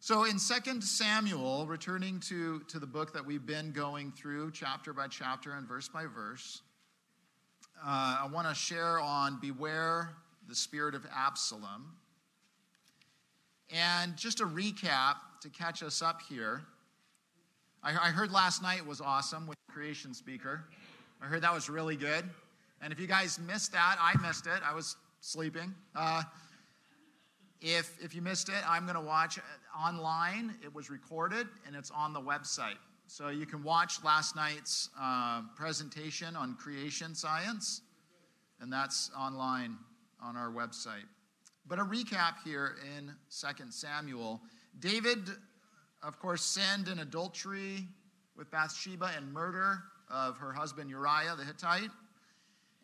So in 2 Samuel, returning to, to the book that we've been going through chapter by chapter and verse by verse, uh, I want to share on beware the spirit of Absalom. And just a recap to catch us up here. I, I heard last night was awesome with creation speaker. I heard that was really good. And if you guys missed that, I missed it. I was sleeping. Uh, if, if you missed it, I'm going to watch online. It was recorded and it's on the website. So you can watch last night's uh, presentation on creation science, and that's online on our website. But a recap here in 2 Samuel David, of course, sinned in adultery with Bathsheba and murder of her husband Uriah the Hittite.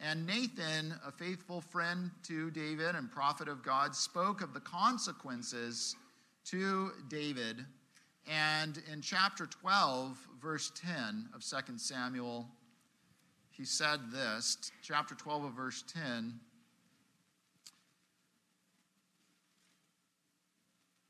And Nathan, a faithful friend to David and prophet of God, spoke of the consequences to David. And in chapter 12, verse 10 of 2 Samuel, he said this, chapter 12 of verse 10.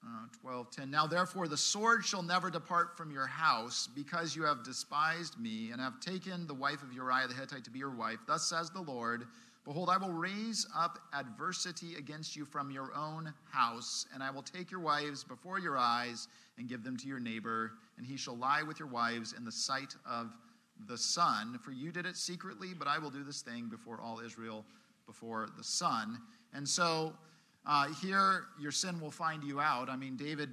Uh, 12, 10. Now, therefore, the sword shall never depart from your house, because you have despised me, and have taken the wife of Uriah the Hittite to be your wife. Thus says the Lord Behold, I will raise up adversity against you from your own house, and I will take your wives before your eyes and give them to your neighbor, and he shall lie with your wives in the sight of the sun. For you did it secretly, but I will do this thing before all Israel, before the sun. And so, uh, here, your sin will find you out. I mean, David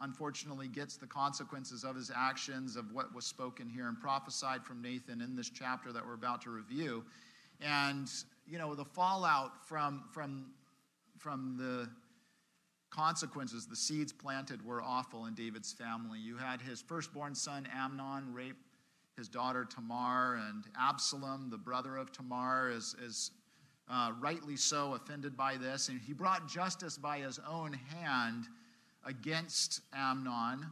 unfortunately gets the consequences of his actions, of what was spoken here and prophesied from Nathan in this chapter that we're about to review. And, you know, the fallout from, from, from the consequences, the seeds planted were awful in David's family. You had his firstborn son Amnon rape his daughter Tamar, and Absalom, the brother of Tamar, is, is uh, rightly so, offended by this. And he brought justice by his own hand against Amnon.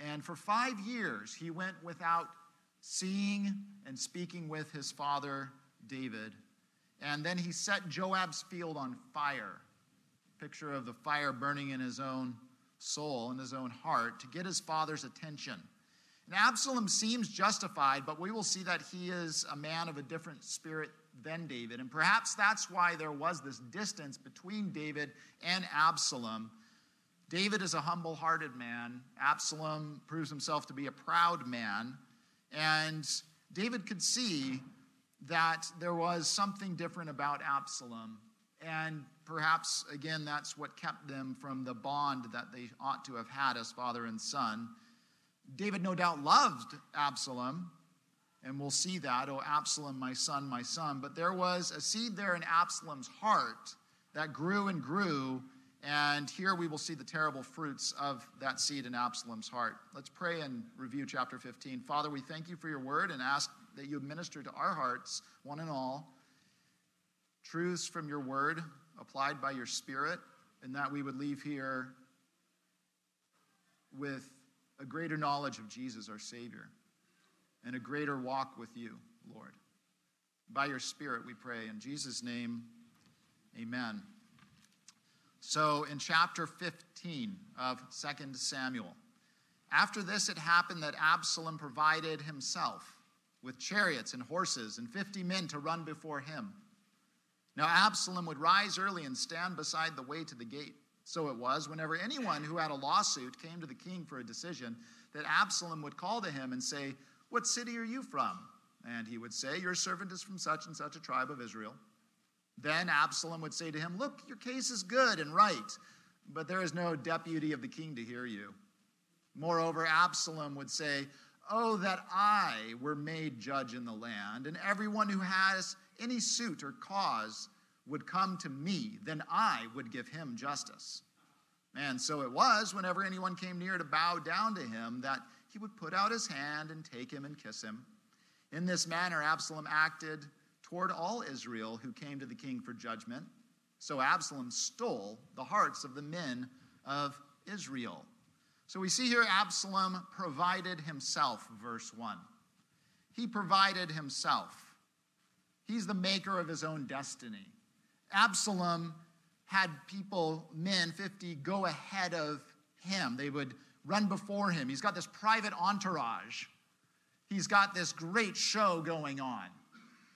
And for five years, he went without seeing and speaking with his father David. And then he set Joab's field on fire. Picture of the fire burning in his own soul, in his own heart, to get his father's attention. And Absalom seems justified, but we will see that he is a man of a different spirit than David. And perhaps that's why there was this distance between David and Absalom. David is a humble hearted man, Absalom proves himself to be a proud man. And David could see that there was something different about Absalom. And perhaps, again, that's what kept them from the bond that they ought to have had as father and son. David no doubt loved Absalom, and we'll see that, oh, Absalom, my son, my son. But there was a seed there in Absalom's heart that grew and grew. And here we will see the terrible fruits of that seed in Absalom's heart. Let's pray and review chapter 15. Father, we thank you for your word and ask that you minister to our hearts, one and all, truths from your word applied by your spirit, and that we would leave here with a greater knowledge of Jesus, our Savior and a greater walk with you, Lord. By your Spirit, we pray. In Jesus' name, amen. So, in chapter 15 of 2 Samuel, after this it happened that Absalom provided himself with chariots and horses and 50 men to run before him. Now, Absalom would rise early and stand beside the way to the gate. So it was, whenever anyone who had a lawsuit came to the king for a decision, that Absalom would call to him and say, what city are you from? And he would say, Your servant is from such and such a tribe of Israel. Then Absalom would say to him, Look, your case is good and right, but there is no deputy of the king to hear you. Moreover, Absalom would say, Oh, that I were made judge in the land, and everyone who has any suit or cause would come to me, then I would give him justice. And so it was, whenever anyone came near to bow down to him, that he would put out his hand and take him and kiss him. In this manner, Absalom acted toward all Israel who came to the king for judgment. So Absalom stole the hearts of the men of Israel. So we see here Absalom provided himself, verse 1. He provided himself. He's the maker of his own destiny. Absalom had people, men, 50, go ahead of him. They would run before him. He's got this private entourage. He's got this great show going on.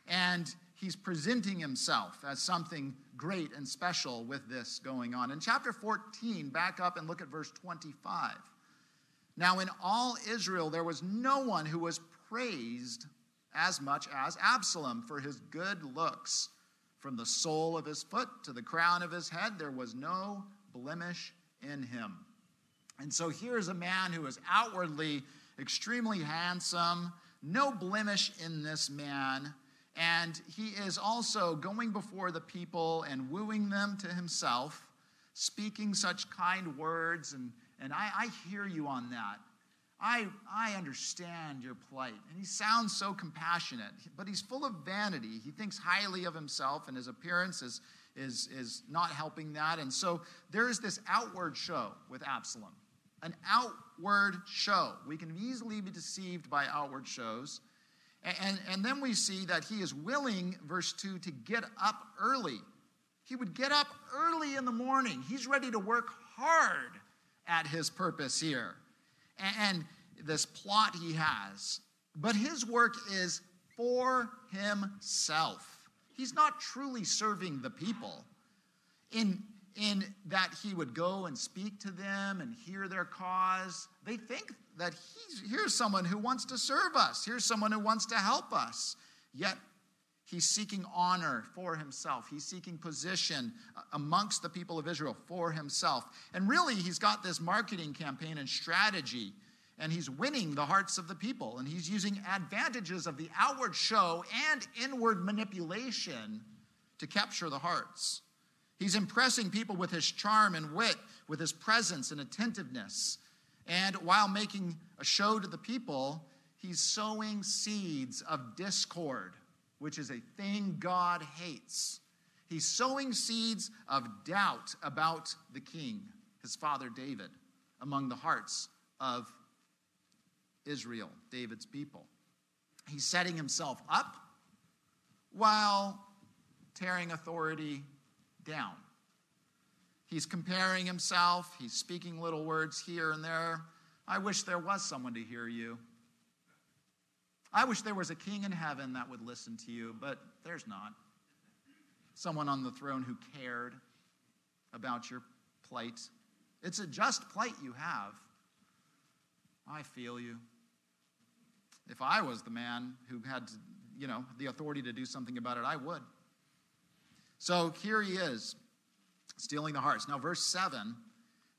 And he's presenting himself as something great and special with this going on. In chapter 14, back up and look at verse 25. Now, in all Israel, there was no one who was praised as much as Absalom for his good looks. From the sole of his foot to the crown of his head, there was no blemish in him. And so here's a man who is outwardly extremely handsome, no blemish in this man. And he is also going before the people and wooing them to himself, speaking such kind words. And, and I, I hear you on that. I, I understand your plight. And he sounds so compassionate, but he's full of vanity. He thinks highly of himself, and his appearance is, is, is not helping that. And so there is this outward show with Absalom, an outward show. We can easily be deceived by outward shows. And, and, and then we see that he is willing, verse 2, to get up early. He would get up early in the morning. He's ready to work hard at his purpose here and this plot he has. But his work is for himself. He's not truly serving the people in, in that he would go and speak to them and hear their cause. They think that he's, here's someone who wants to serve us, here's someone who wants to help us. Yet He's seeking honor for himself. He's seeking position uh, amongst the people of Israel for himself. And really, he's got this marketing campaign and strategy, and he's winning the hearts of the people. And he's using advantages of the outward show and inward manipulation to capture the hearts. He's impressing people with his charm and wit, with his presence and attentiveness. And while making a show to the people, he's sowing seeds of discord which is a thing God hates. He's sowing seeds of doubt about the king, his father David, among the hearts of Israel, David's people. He's setting himself up while tearing authority down. He's comparing himself, he's speaking little words here and there. I wish there was someone to hear you. I wish there was a king in heaven that would listen to you, but there's not. Someone on the throne who cared about your plight. It's a just plight you have. I feel you. If I was the man who had, to, you know, the authority to do something about it, I would. So here he is, stealing the hearts. Now, verse 7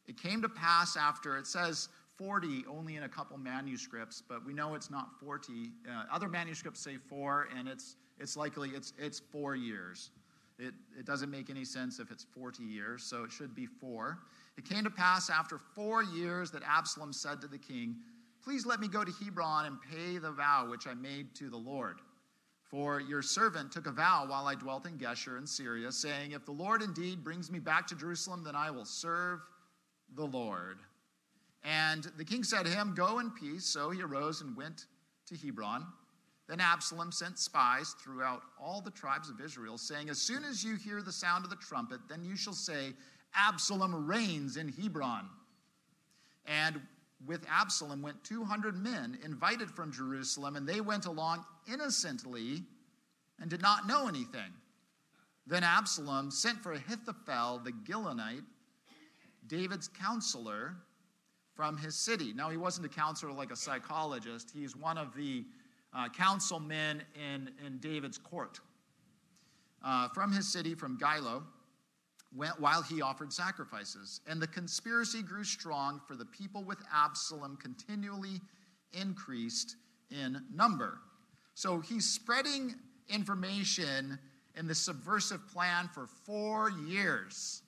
it came to pass after, it says, 40 only in a couple manuscripts, but we know it's not 40. Uh, other manuscripts say four, and it's, it's likely it's, it's four years. It, it doesn't make any sense if it's 40 years, so it should be four. It came to pass after four years that Absalom said to the king, Please let me go to Hebron and pay the vow which I made to the Lord. For your servant took a vow while I dwelt in Geshur in Syria, saying, If the Lord indeed brings me back to Jerusalem, then I will serve the Lord. And the king said to him, Go in peace. So he arose and went to Hebron. Then Absalom sent spies throughout all the tribes of Israel, saying, As soon as you hear the sound of the trumpet, then you shall say, Absalom reigns in Hebron. And with Absalom went 200 men invited from Jerusalem, and they went along innocently and did not know anything. Then Absalom sent for Ahithophel the Gilonite, David's counselor, from his city. Now, he wasn't a counselor like a psychologist, he's one of the uh, councilmen in, in David's court. Uh, from his city, from Gilo, while he offered sacrifices. And the conspiracy grew strong, for the people with Absalom continually increased in number. So he's spreading information in the subversive plan for four years.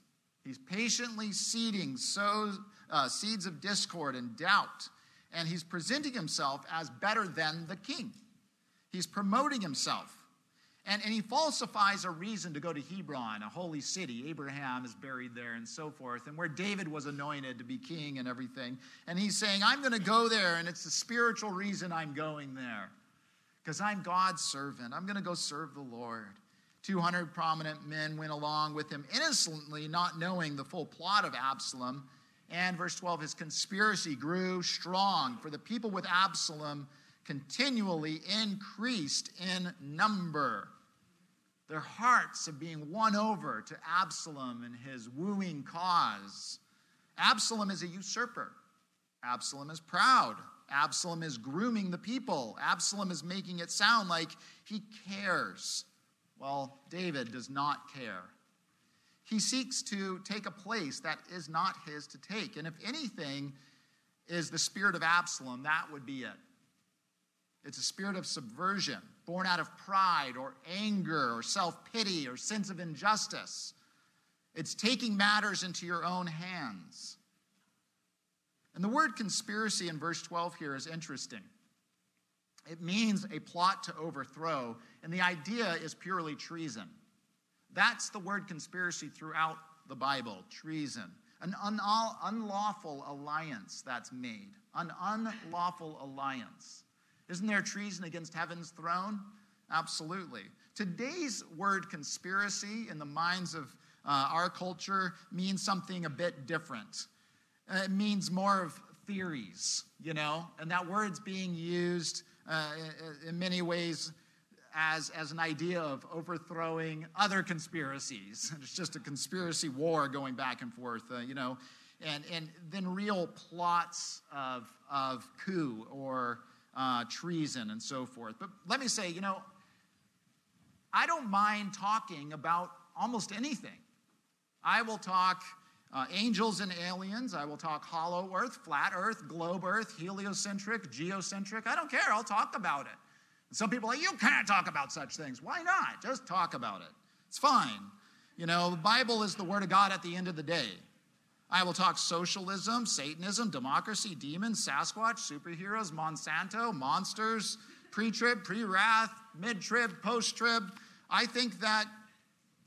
He's patiently seeding so, uh, seeds of discord and doubt, and he's presenting himself as better than the king. He's promoting himself. And, and he falsifies a reason to go to Hebron, a holy city. Abraham is buried there and so forth, and where David was anointed to be king and everything. And he's saying, I'm going to go there, and it's the spiritual reason I'm going there. Because I'm God's servant. I'm going to go serve the Lord. 200 prominent men went along with him innocently, not knowing the full plot of Absalom. And verse 12, his conspiracy grew strong, for the people with Absalom continually increased in number. Their hearts are being won over to Absalom and his wooing cause. Absalom is a usurper. Absalom is proud. Absalom is grooming the people. Absalom is making it sound like he cares. Well, David does not care. He seeks to take a place that is not his to take. And if anything is the spirit of Absalom, that would be it. It's a spirit of subversion, born out of pride or anger or self pity or sense of injustice. It's taking matters into your own hands. And the word conspiracy in verse 12 here is interesting. It means a plot to overthrow, and the idea is purely treason. That's the word conspiracy throughout the Bible treason. An unlawful alliance that's made. An unlawful alliance. Isn't there treason against heaven's throne? Absolutely. Today's word conspiracy in the minds of uh, our culture means something a bit different. It means more of theories, you know, and that word's being used uh, in many ways as, as an idea of overthrowing other conspiracies. It's just a conspiracy war going back and forth, uh, you know, and, and then real plots of, of coup or uh, treason and so forth. But let me say, you know, I don't mind talking about almost anything. I will talk uh, angels and aliens. I will talk hollow earth, flat earth, globe earth, heliocentric, geocentric. I don't care. I'll talk about it. And some people are like, you can't talk about such things. Why not? Just talk about it. It's fine. You know, the Bible is the Word of God at the end of the day. I will talk socialism, Satanism, democracy, demons, Sasquatch, superheroes, Monsanto, monsters, pre trib, pre wrath, mid trib, post trib. I think that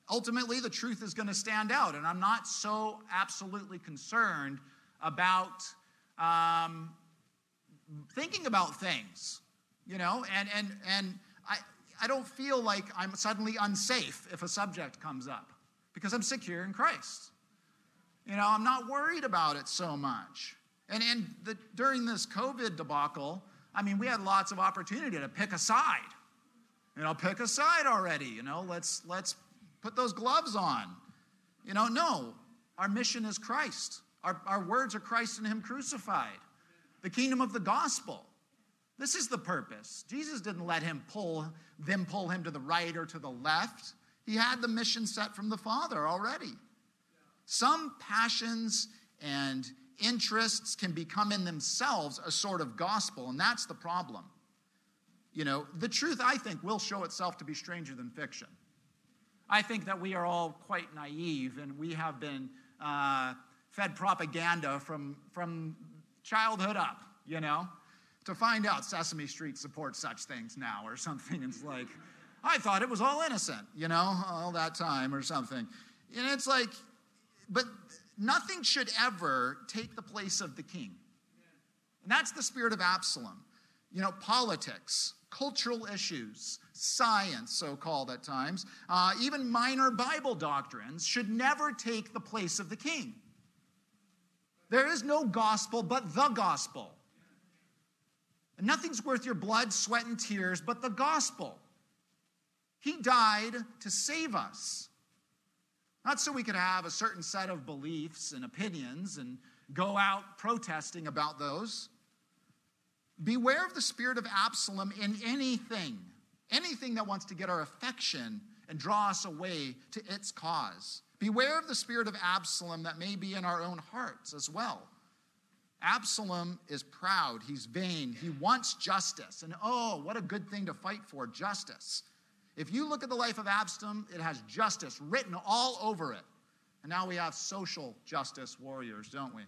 ultimately the truth is going to stand out, and I'm not so absolutely concerned about um, thinking about things, you know, and, and, and I, I don't feel like I'm suddenly unsafe if a subject comes up because I'm secure in Christ. You know, I'm not worried about it so much. And, and the, during this COVID debacle, I mean, we had lots of opportunity to pick a side. You know, pick a side already. You know, let's let's put those gloves on. You know, no, our mission is Christ. Our, our words are Christ and Him crucified. The kingdom of the gospel. This is the purpose. Jesus didn't let him pull them pull him to the right or to the left. He had the mission set from the Father already. Some passions and interests can become in themselves a sort of gospel, and that's the problem. You know, the truth, I think, will show itself to be stranger than fiction. I think that we are all quite naive, and we have been uh, fed propaganda from, from childhood up, you know, to find out Sesame Street supports such things now or something. It's like, I thought it was all innocent, you know, all that time or something. And it's like, but nothing should ever take the place of the king. And that's the spirit of Absalom. You know, politics, cultural issues, science, so called at times, uh, even minor Bible doctrines should never take the place of the king. There is no gospel but the gospel. And nothing's worth your blood, sweat, and tears but the gospel. He died to save us. Not so we could have a certain set of beliefs and opinions and go out protesting about those. Beware of the spirit of Absalom in anything, anything that wants to get our affection and draw us away to its cause. Beware of the spirit of Absalom that may be in our own hearts as well. Absalom is proud, he's vain, he wants justice. And oh, what a good thing to fight for justice. If you look at the life of Absalom, it has justice written all over it. And now we have social justice warriors, don't we?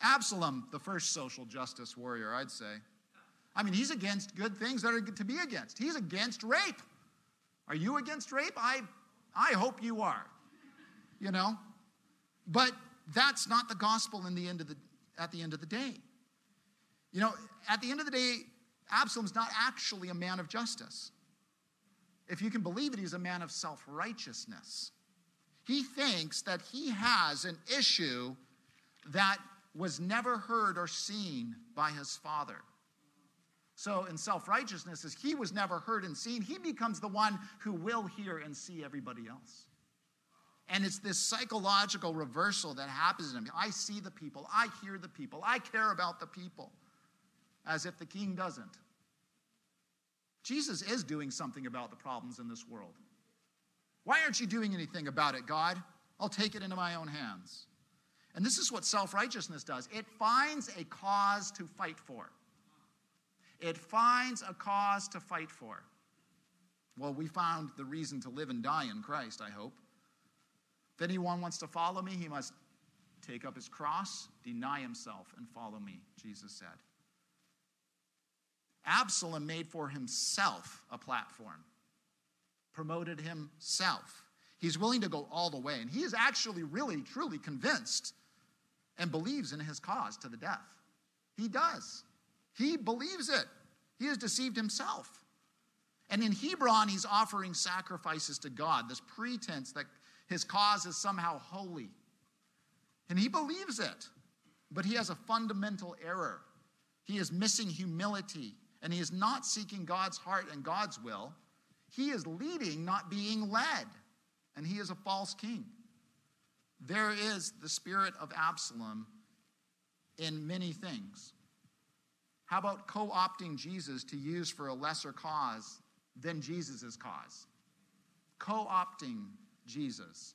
Absalom, the first social justice warrior, I'd say. I mean, he's against good things that are to be against. He's against rape. Are you against rape? I, I hope you are. You know? But that's not the gospel in the end of the, at the end of the day. You know, at the end of the day, Absalom's not actually a man of justice if you can believe it, he's a man of self righteousness. He thinks that he has an issue that was never heard or seen by his father. So, in self righteousness, as he was never heard and seen, he becomes the one who will hear and see everybody else. And it's this psychological reversal that happens in him. I see the people, I hear the people, I care about the people, as if the king doesn't. Jesus is doing something about the problems in this world. Why aren't you doing anything about it, God? I'll take it into my own hands. And this is what self righteousness does it finds a cause to fight for. It finds a cause to fight for. Well, we found the reason to live and die in Christ, I hope. If anyone wants to follow me, he must take up his cross, deny himself, and follow me, Jesus said. Absalom made for himself a platform, promoted himself. He's willing to go all the way, and he is actually really, truly convinced and believes in his cause to the death. He does. He believes it. He has deceived himself. And in Hebron, he's offering sacrifices to God, this pretense that his cause is somehow holy. And he believes it, but he has a fundamental error. He is missing humility, and he is not seeking God's heart and God's will. He is leading, not being led, and he is a false king. There is the spirit of Absalom in many things. How about co opting Jesus to use for a lesser cause than Jesus' cause? Co opting Jesus,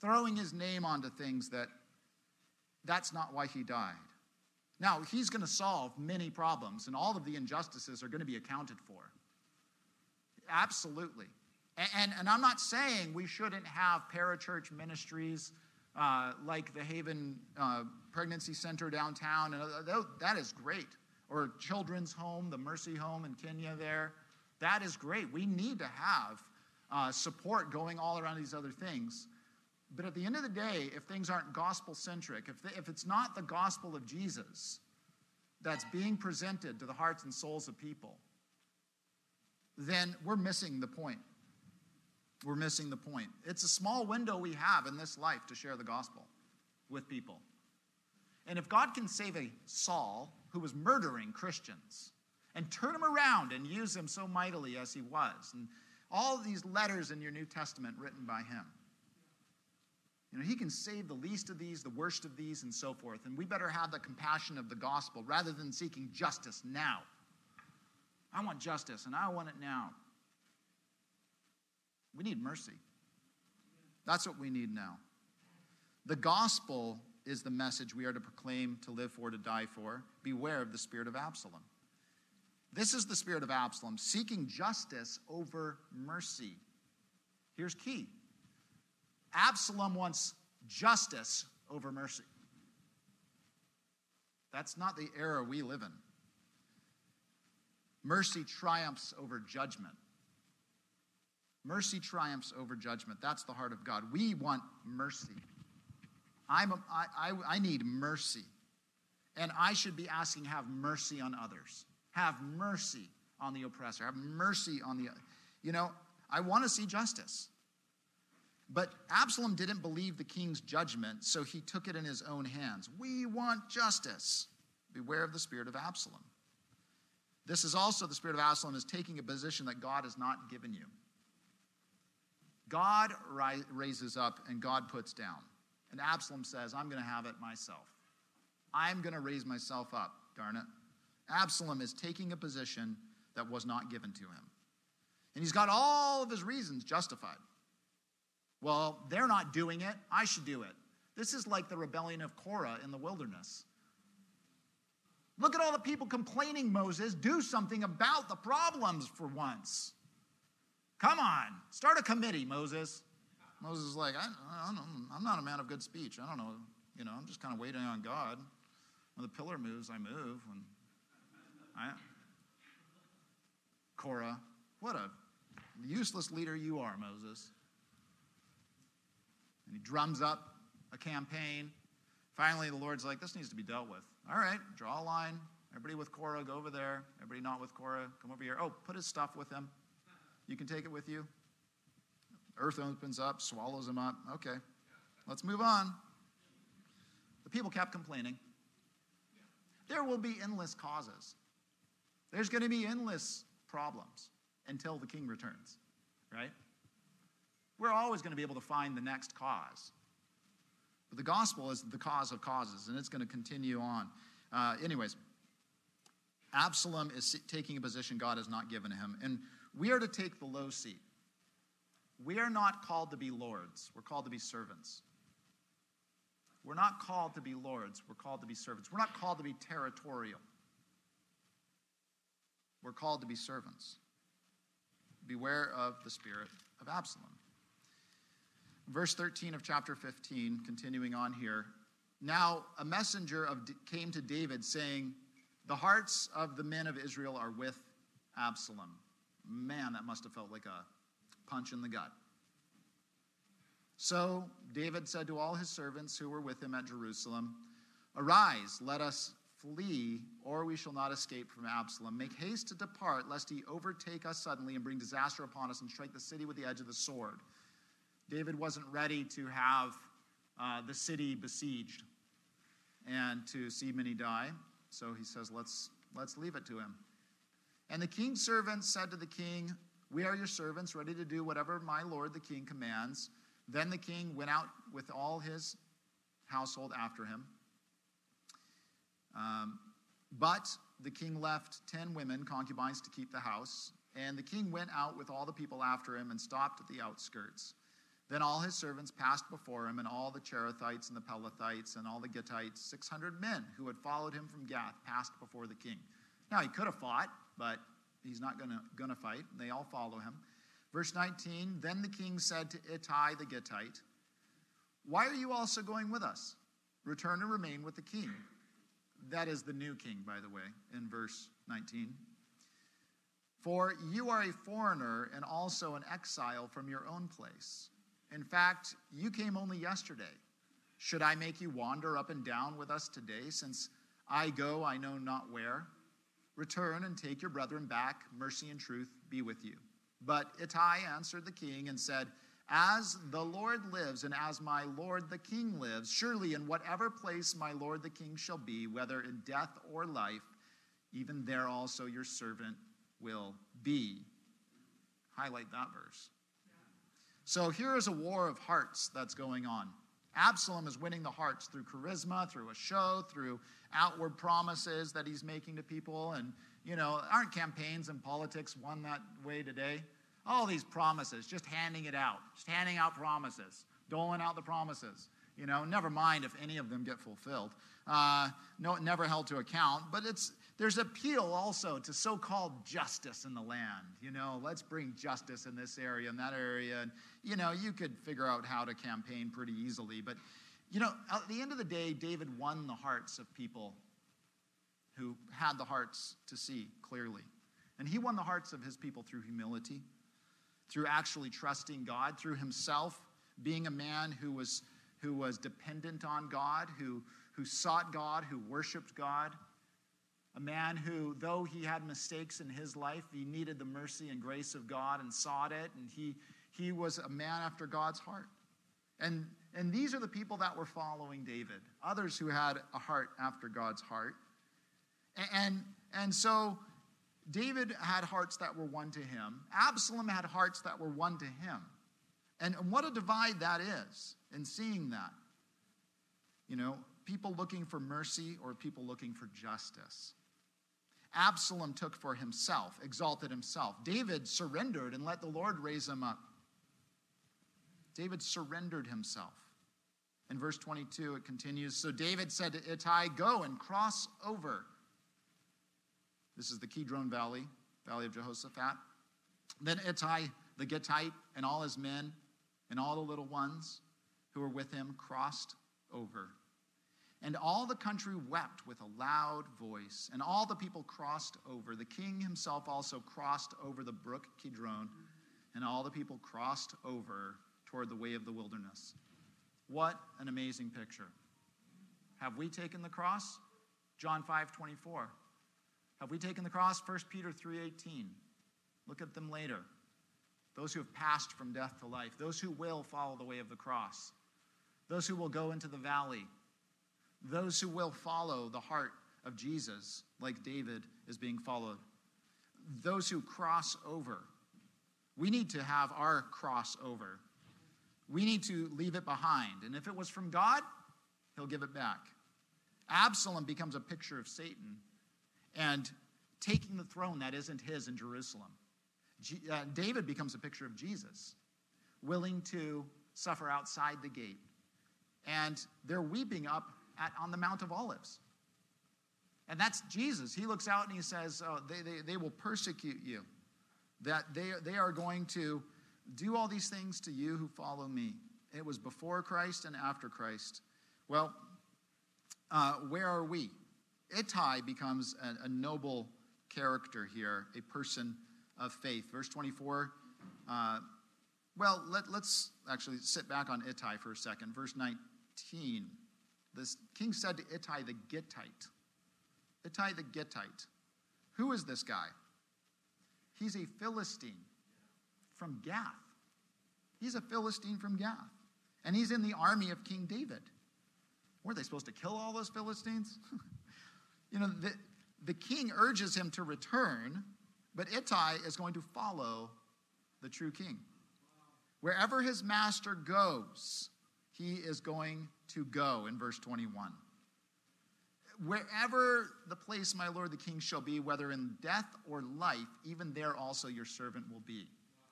throwing his name onto things that that's not why he died. Now, he's going to solve many problems, and all of the injustices are going to be accounted for. Absolutely. And, and, and I'm not saying we shouldn't have parachurch ministries uh, like the Haven uh, Pregnancy Center downtown, and uh, that is great or Children's Home, the Mercy Home in Kenya there. That is great. We need to have uh, support going all around these other things. But at the end of the day, if things aren't gospel centric, if, if it's not the gospel of Jesus that's being presented to the hearts and souls of people, then we're missing the point. We're missing the point. It's a small window we have in this life to share the gospel with people. And if God can save a Saul who was murdering Christians and turn him around and use him so mightily as he was. And all these letters in your New Testament written by him. You know, he can save the least of these, the worst of these, and so forth. And we better have the compassion of the gospel rather than seeking justice now. I want justice and I want it now. We need mercy. That's what we need now. The gospel is the message we are to proclaim, to live for, to die for. Beware of the spirit of Absalom. This is the spirit of Absalom, seeking justice over mercy. Here's key Absalom wants justice over mercy. That's not the era we live in. Mercy triumphs over judgment. Mercy triumphs over judgment. That's the heart of God. We want mercy. I'm a, I, I, I need mercy. And I should be asking, have mercy on others. Have mercy on the oppressor. Have mercy on the, you know, I want to see justice. But Absalom didn't believe the king's judgment, so he took it in his own hands. We want justice. Beware of the spirit of Absalom. This is also the spirit of Absalom is taking a position that God has not given you. God raises up and God puts down. And Absalom says, I'm going to have it myself. I'm going to raise myself up, darn it. Absalom is taking a position that was not given to him. And he's got all of his reasons justified. Well, they're not doing it. I should do it. This is like the rebellion of Korah in the wilderness. Look at all the people complaining, Moses. Do something about the problems for once. Come on, start a committee, Moses. Moses is like, I, I am not a man of good speech. I don't know. You know, I'm just kind of waiting on God. When the pillar moves, I move. When I, Korah, what a useless leader you are, Moses. And he drums up a campaign. Finally, the Lord's like, this needs to be dealt with. All right, draw a line. Everybody with Korah, go over there. Everybody not with Korah, come over here. Oh, put his stuff with him. You can take it with you. Earth opens up, swallows them up. Okay, let's move on. The people kept complaining. There will be endless causes. There's going to be endless problems until the king returns, right? We're always going to be able to find the next cause. But the gospel is the cause of causes, and it's going to continue on. Uh, anyways, Absalom is taking a position God has not given him, and we are to take the low seat. We are not called to be lords, we're called to be servants. We're not called to be lords, we're called to be servants. We're not called to be territorial, we're called to be servants. Beware of the spirit of Absalom. Verse 13 of chapter 15, continuing on here. Now, a messenger of, came to David saying, The hearts of the men of Israel are with Absalom. Man, that must have felt like a punch in the gut. So David said to all his servants who were with him at Jerusalem, Arise, let us flee, or we shall not escape from Absalom. Make haste to depart, lest he overtake us suddenly and bring disaster upon us and strike the city with the edge of the sword. David wasn't ready to have uh, the city besieged and to see many die. So he says, let's, let's leave it to him. And the king's servants said to the king, We are your servants, ready to do whatever my lord the king commands. Then the king went out with all his household after him. Um, but the king left ten women, concubines, to keep the house. And the king went out with all the people after him and stopped at the outskirts. Then all his servants passed before him, and all the Cherethites and the Pelethites and all the Gittites, 600 men who had followed him from Gath, passed before the king. Now he could have fought, but he's not going to fight. They all follow him. Verse 19 Then the king said to Ittai the Gittite, Why are you also going with us? Return and remain with the king. That is the new king, by the way, in verse 19. For you are a foreigner and also an exile from your own place. In fact, you came only yesterday. Should I make you wander up and down with us today, since I go I know not where? Return and take your brethren back. Mercy and truth be with you. But Ittai answered the king and said, As the Lord lives, and as my lord the king lives, surely in whatever place my lord the king shall be, whether in death or life, even there also your servant will be. Highlight that verse. So here is a war of hearts that's going on. Absalom is winning the hearts through charisma, through a show, through outward promises that he's making to people. And, you know, aren't campaigns and politics won that way today? All these promises, just handing it out, just handing out promises, doling out the promises. You know, never mind if any of them get fulfilled. Uh, no, never held to account. But it's there's appeal also to so-called justice in the land. You know, let's bring justice in this area and that area, and you know, you could figure out how to campaign pretty easily. But you know, at the end of the day, David won the hearts of people who had the hearts to see clearly, and he won the hearts of his people through humility, through actually trusting God, through himself being a man who was who was dependent on God, who who sought God, who worshiped God a man who, though he had mistakes in his life, he needed the mercy and grace of God and sought it, and he, he was a man after God's heart. And, and these are the people that were following David, others who had a heart after God's heart. And, and, and so David had hearts that were won to him, Absalom had hearts that were won to him. And, and what a divide that is in seeing that. You know, people looking for mercy or people looking for justice. Absalom took for himself, exalted himself. David surrendered and let the Lord raise him up. David surrendered himself. In verse 22, it continues So David said to Ittai, Go and cross over. This is the Kidron Valley, Valley of Jehoshaphat. Then Ittai, the Gittite, and all his men, and all the little ones who were with him crossed over. And all the country wept with a loud voice, and all the people crossed over. The king himself also crossed over the brook Kidron, and all the people crossed over toward the way of the wilderness. What an amazing picture. Have we taken the cross? John 5 24. Have we taken the cross? 1 Peter 3 18. Look at them later. Those who have passed from death to life, those who will follow the way of the cross, those who will go into the valley those who will follow the heart of Jesus, like David is being followed, those who cross over. We need to have our cross over. We need to leave it behind. And if it was from God, he'll give it back. Absalom becomes a picture of Satan and taking the throne that isn't his in Jerusalem. uh, David becomes a picture of Jesus, willing to suffer outside the gate. And they're weeping up at, on the Mount of Olives. And that's Jesus. He looks out and he says, oh, they, they, they will persecute you, that they, they are going to do all these things to you who follow me. It was before Christ and after Christ. Well, uh, where are we? Ittai becomes a, a, noble character here, a person of faith. Verse 24. Uh, well, let, let's actually sit back on Ittai for a second. Verse 19. The king said to Ittai the Gittite, Ittai the Gittite, who is this guy? He's a Philistine from Gath. He's a Philistine from Gath. And he's in the army of King David. Were they supposed to kill all those Philistines? you know, the, the king urges him to return, but Ittai is going to follow the true king. Wherever his master goes, he is going to go in verse 21. Wherever the place, my lord the king, shall be, whether in death or life, even there also your servant will be.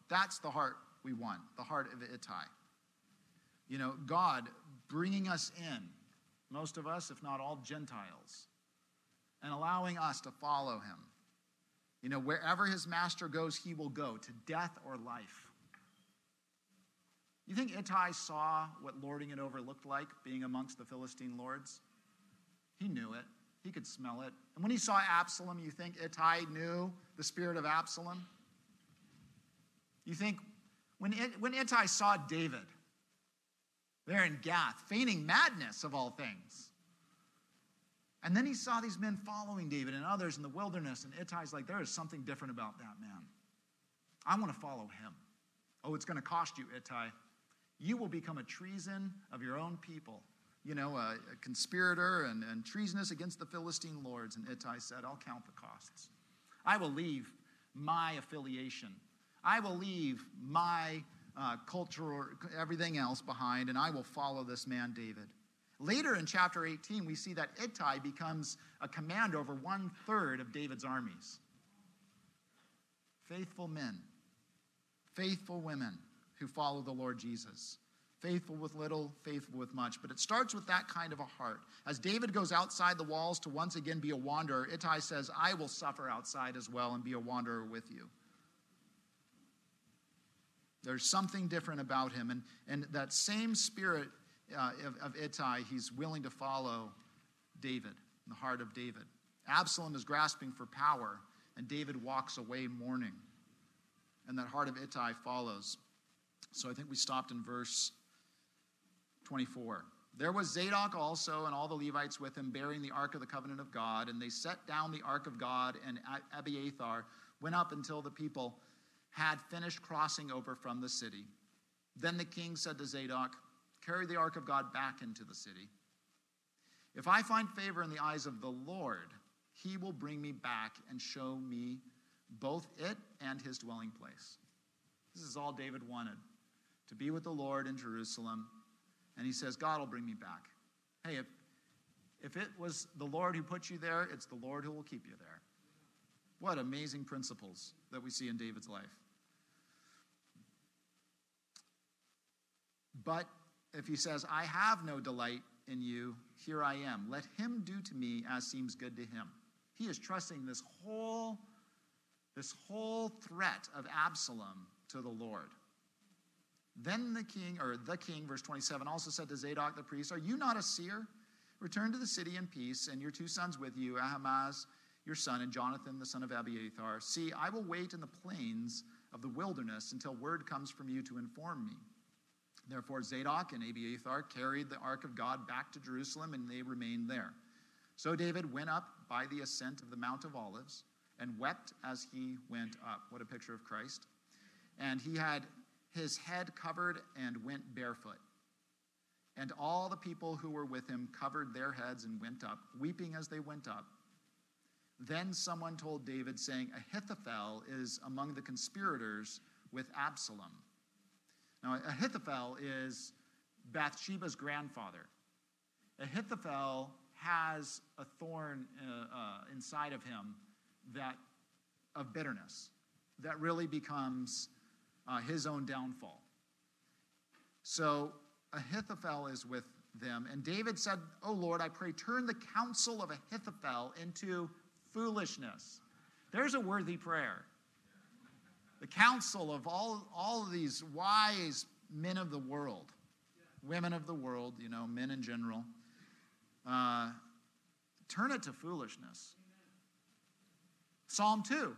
That's the heart we want, the heart of Ittai. You know, God bringing us in, most of us, if not all Gentiles, and allowing us to follow him. You know, wherever his master goes, he will go to death or life. You think Ittai saw what lording it over looked like, being amongst the Philistine lords? He knew it. He could smell it. And when he saw Absalom, you think Ittai knew the spirit of Absalom? You think when, it, when Ittai saw David there in Gath, feigning madness of all things, and then he saw these men following David and others in the wilderness, and Ittai's like, there is something different about that man. I want to follow him. Oh, it's going to cost you, Ittai you will become a treason of your own people. You know, a, a conspirator and, and treasonous against the Philistine lords. And Ittai said, I'll count the costs. I will leave my affiliation. I will leave my uh, culture or everything else behind, and I will follow this man, David. Later in chapter 18, we see that Ittai becomes a command over one third of David's armies. Faithful men, faithful women who follow the Lord Jesus. Faithful with little, faithful with much. But it starts with that kind of a heart. As David goes outside the walls to once again be a wanderer, Ittai says, I will suffer outside as well and be a wanderer with you. There's something different about him. And, and that same spirit uh, of, of Ittai, he's willing to follow David, the heart of David. Absalom is grasping for power, and David walks away mourning. And that heart of Ittai follows. So I think we stopped in verse 24. There was Zadok also and all the Levites with him bearing the ark of the covenant of God, and they set down the ark of God, and Abiathar went up until the people had finished crossing over from the city. Then the king said to Zadok, Carry the ark of God back into the city. If I find favor in the eyes of the Lord, he will bring me back and show me both it and his dwelling place. This is all David wanted to be with the Lord in Jerusalem. And he says, God will bring me back. Hey, if, if it was the Lord who put you there, it's the Lord who will keep you there. What amazing principles that we see in David's life. But if he says, I have no delight in you, here I am. Let him do to me as seems good to him. He is trusting this whole, this whole threat of Absalom to the Lord. Then the king, or the king, verse 27, also said to Zadok the priest, Are you not a seer? Return to the city in peace, and your two sons with you, Ahimaaz, your son, and Jonathan, the son of Abiathar. See, I will wait in the plains of the wilderness until word comes from you to inform me. Therefore, Zadok and Abiathar carried the ark of God back to Jerusalem, and they remained there. So David went up by the ascent of the Mount of Olives and wept as he went up. What a picture of Christ. And he had his head covered and went barefoot. And all the people who were with him covered their heads and went up, weeping as they went up. Then someone told David, saying, Ahithophel is among the conspirators with Absalom. Now, Ahithophel is Bathsheba's grandfather. Ahithophel has a thorn uh, uh, inside of him that of bitterness that really becomes uh, his own downfall. So Ahithophel is with them, and David said, "Oh Lord, I pray, turn the counsel of Ahithophel into foolishness." There's a worthy prayer. The counsel of all, all of these wise men of the world, women of the world, you know, men in general, uh, turn it to foolishness. Psalm 2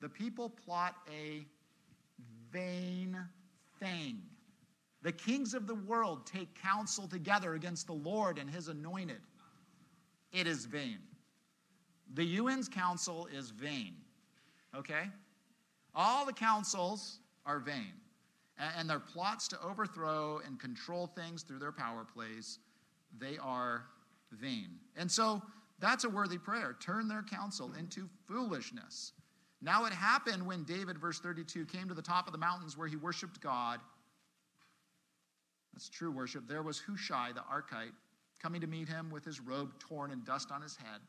The people plot a vain thing. The kings of the world take counsel together against the Lord and his anointed. It is vain. The UN's counsel is vain. Okay? All the councils are vain. And their plots to overthrow and control things through their power plays, they are vain. And so that's a worthy prayer. Turn their counsel into foolishness. Now it happened when David, verse 32, came to the top of the mountains where he worshiped God. That's true worship. There was Hushai the Archite coming to meet him with his robe torn and dust on his head.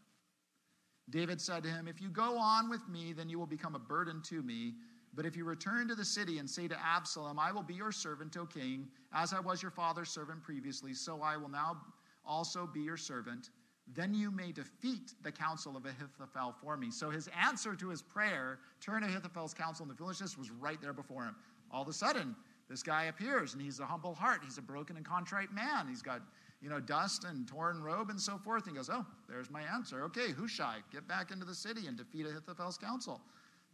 David said to him, If you go on with me, then you will become a burden to me. But if you return to the city and say to Absalom, I will be your servant, O king, as I was your father's servant previously, so I will now also be your servant, then you may defeat the counsel of Ahithophel for me. So his answer to his prayer, turn Ahithophel's counsel into foolishness, was right there before him. All of a sudden, this guy appears and he's a humble heart. He's a broken and contrite man. He's got, you know, dust and torn robe and so forth. And he goes, Oh, there's my answer. Okay, Hushai, get back into the city and defeat Ahithophel's counsel.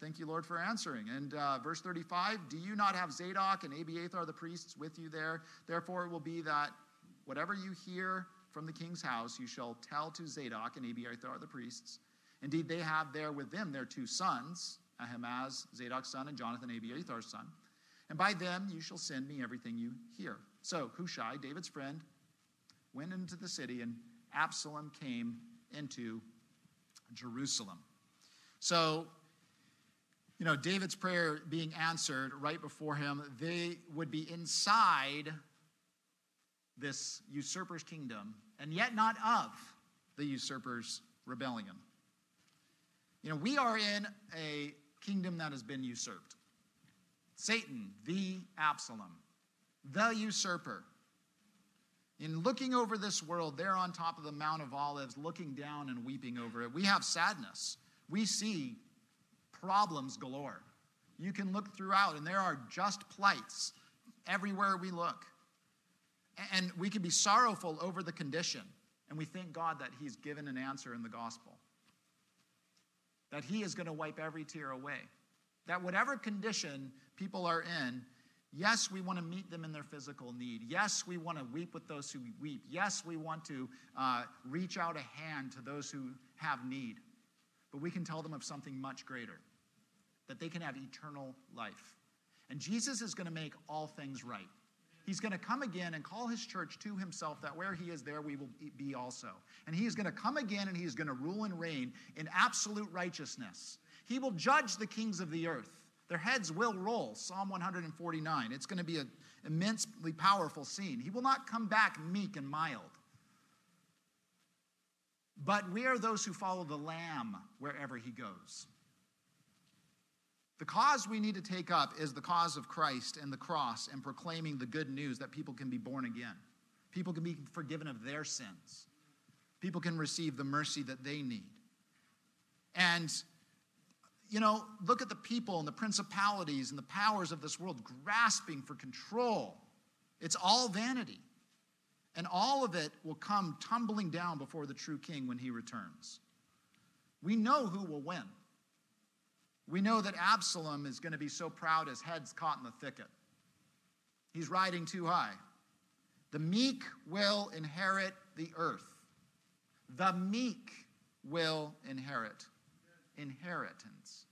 Thank you, Lord, for answering. And uh, verse 35 Do you not have Zadok and Abiathar the priests with you there? Therefore, it will be that whatever you hear from the king's house, you shall tell to Zadok and Abiathar the priests. Indeed, they have there with them their two sons, Ahimaaz, Zadok's son, and Jonathan, Abiathar's son. And by them you shall send me everything you hear. So Hushai, David's friend, went into the city, and Absalom came into Jerusalem. So, you know, David's prayer being answered right before him, they would be inside this usurper's kingdom, and yet not of the usurper's rebellion. You know, we are in a kingdom that has been usurped. Satan, the Absalom, the usurper. In looking over this world, there on top of the Mount of Olives, looking down and weeping over it, we have sadness. We see problems galore. You can look throughout, and there are just plights everywhere we look. And we can be sorrowful over the condition, and we thank God that He's given an answer in the gospel. That He is going to wipe every tear away. That whatever condition people are in, yes, we want to meet them in their physical need. Yes, we want to weep with those who weep. Yes, we want to uh, reach out a hand to those who have need. But we can tell them of something much greater that they can have eternal life. And Jesus is going to make all things right. He's going to come again and call his church to himself, that where he is, there we will be also. And he is going to come again and he is going to rule and reign in absolute righteousness. He will judge the kings of the earth. Their heads will roll, Psalm 149. It's going to be an immensely powerful scene. He will not come back meek and mild. But we are those who follow the Lamb wherever he goes. The cause we need to take up is the cause of Christ and the cross and proclaiming the good news that people can be born again. People can be forgiven of their sins. People can receive the mercy that they need. And, you know, look at the people and the principalities and the powers of this world grasping for control. It's all vanity. And all of it will come tumbling down before the true king when he returns. We know who will win. We know that Absalom is going to be so proud his head's caught in the thicket. He's riding too high. The meek will inherit the earth. The meek will inherit inheritance.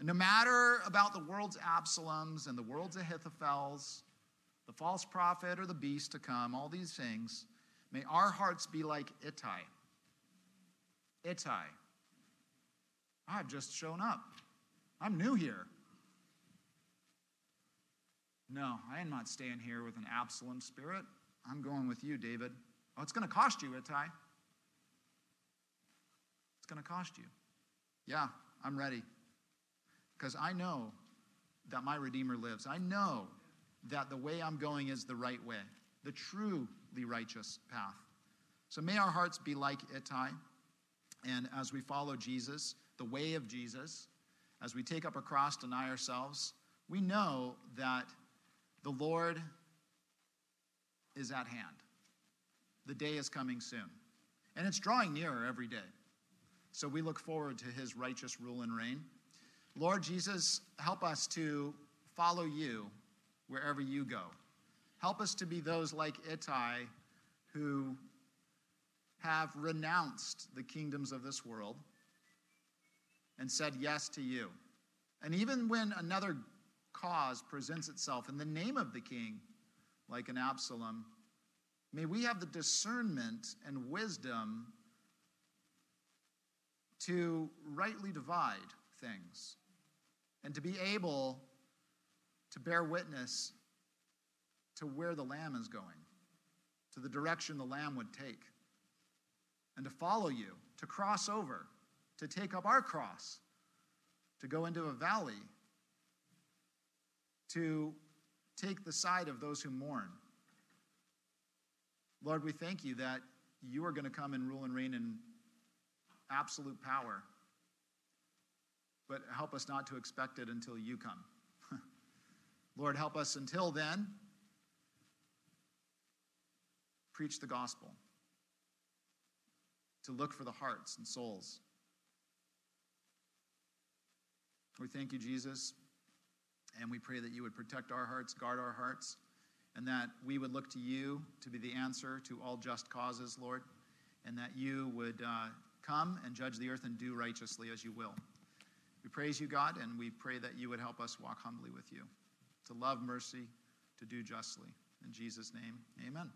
No matter about the world's Absaloms and the world's Ahithophels, the false prophet or the beast to come, all these things, may our hearts be like Ittai. Ittai. I've just shown up. I'm new here. No, I am not staying here with an Absalom spirit. I'm going with you, David. Oh, it's going to cost you, Ittai. It's going to cost you. Yeah, I'm ready. Because I know that my Redeemer lives. I know that the way I'm going is the right way, the truly righteous path. So may our hearts be like Ittai. And as we follow Jesus, the way of Jesus, as we take up a cross, deny ourselves, we know that the Lord is at hand. The day is coming soon. And it's drawing nearer every day. So we look forward to his righteous rule and reign. Lord Jesus, help us to follow you wherever you go. Help us to be those like Ittai who have renounced the kingdoms of this world and said yes to you. And even when another cause presents itself in the name of the king, like an Absalom, may we have the discernment and wisdom to rightly divide things and to be able to bear witness to where the Lamb is going, to the direction the Lamb would take, and to follow you, to cross over, to take up our cross, to go into a valley to take the side of those who mourn. Lord, we thank you that you are going to come and rule and reign in absolute power. But help us not to expect it until you come. Lord, help us until then. Preach the gospel, to look for the hearts and souls. We thank you, Jesus. And we pray that you would protect our hearts, guard our hearts, and that we would look to you to be the answer to all just causes, Lord, and that you would uh, come and judge the earth and do righteously as you will. We praise you, God, and we pray that you would help us walk humbly with you, to love mercy, to do justly. In Jesus' name, amen.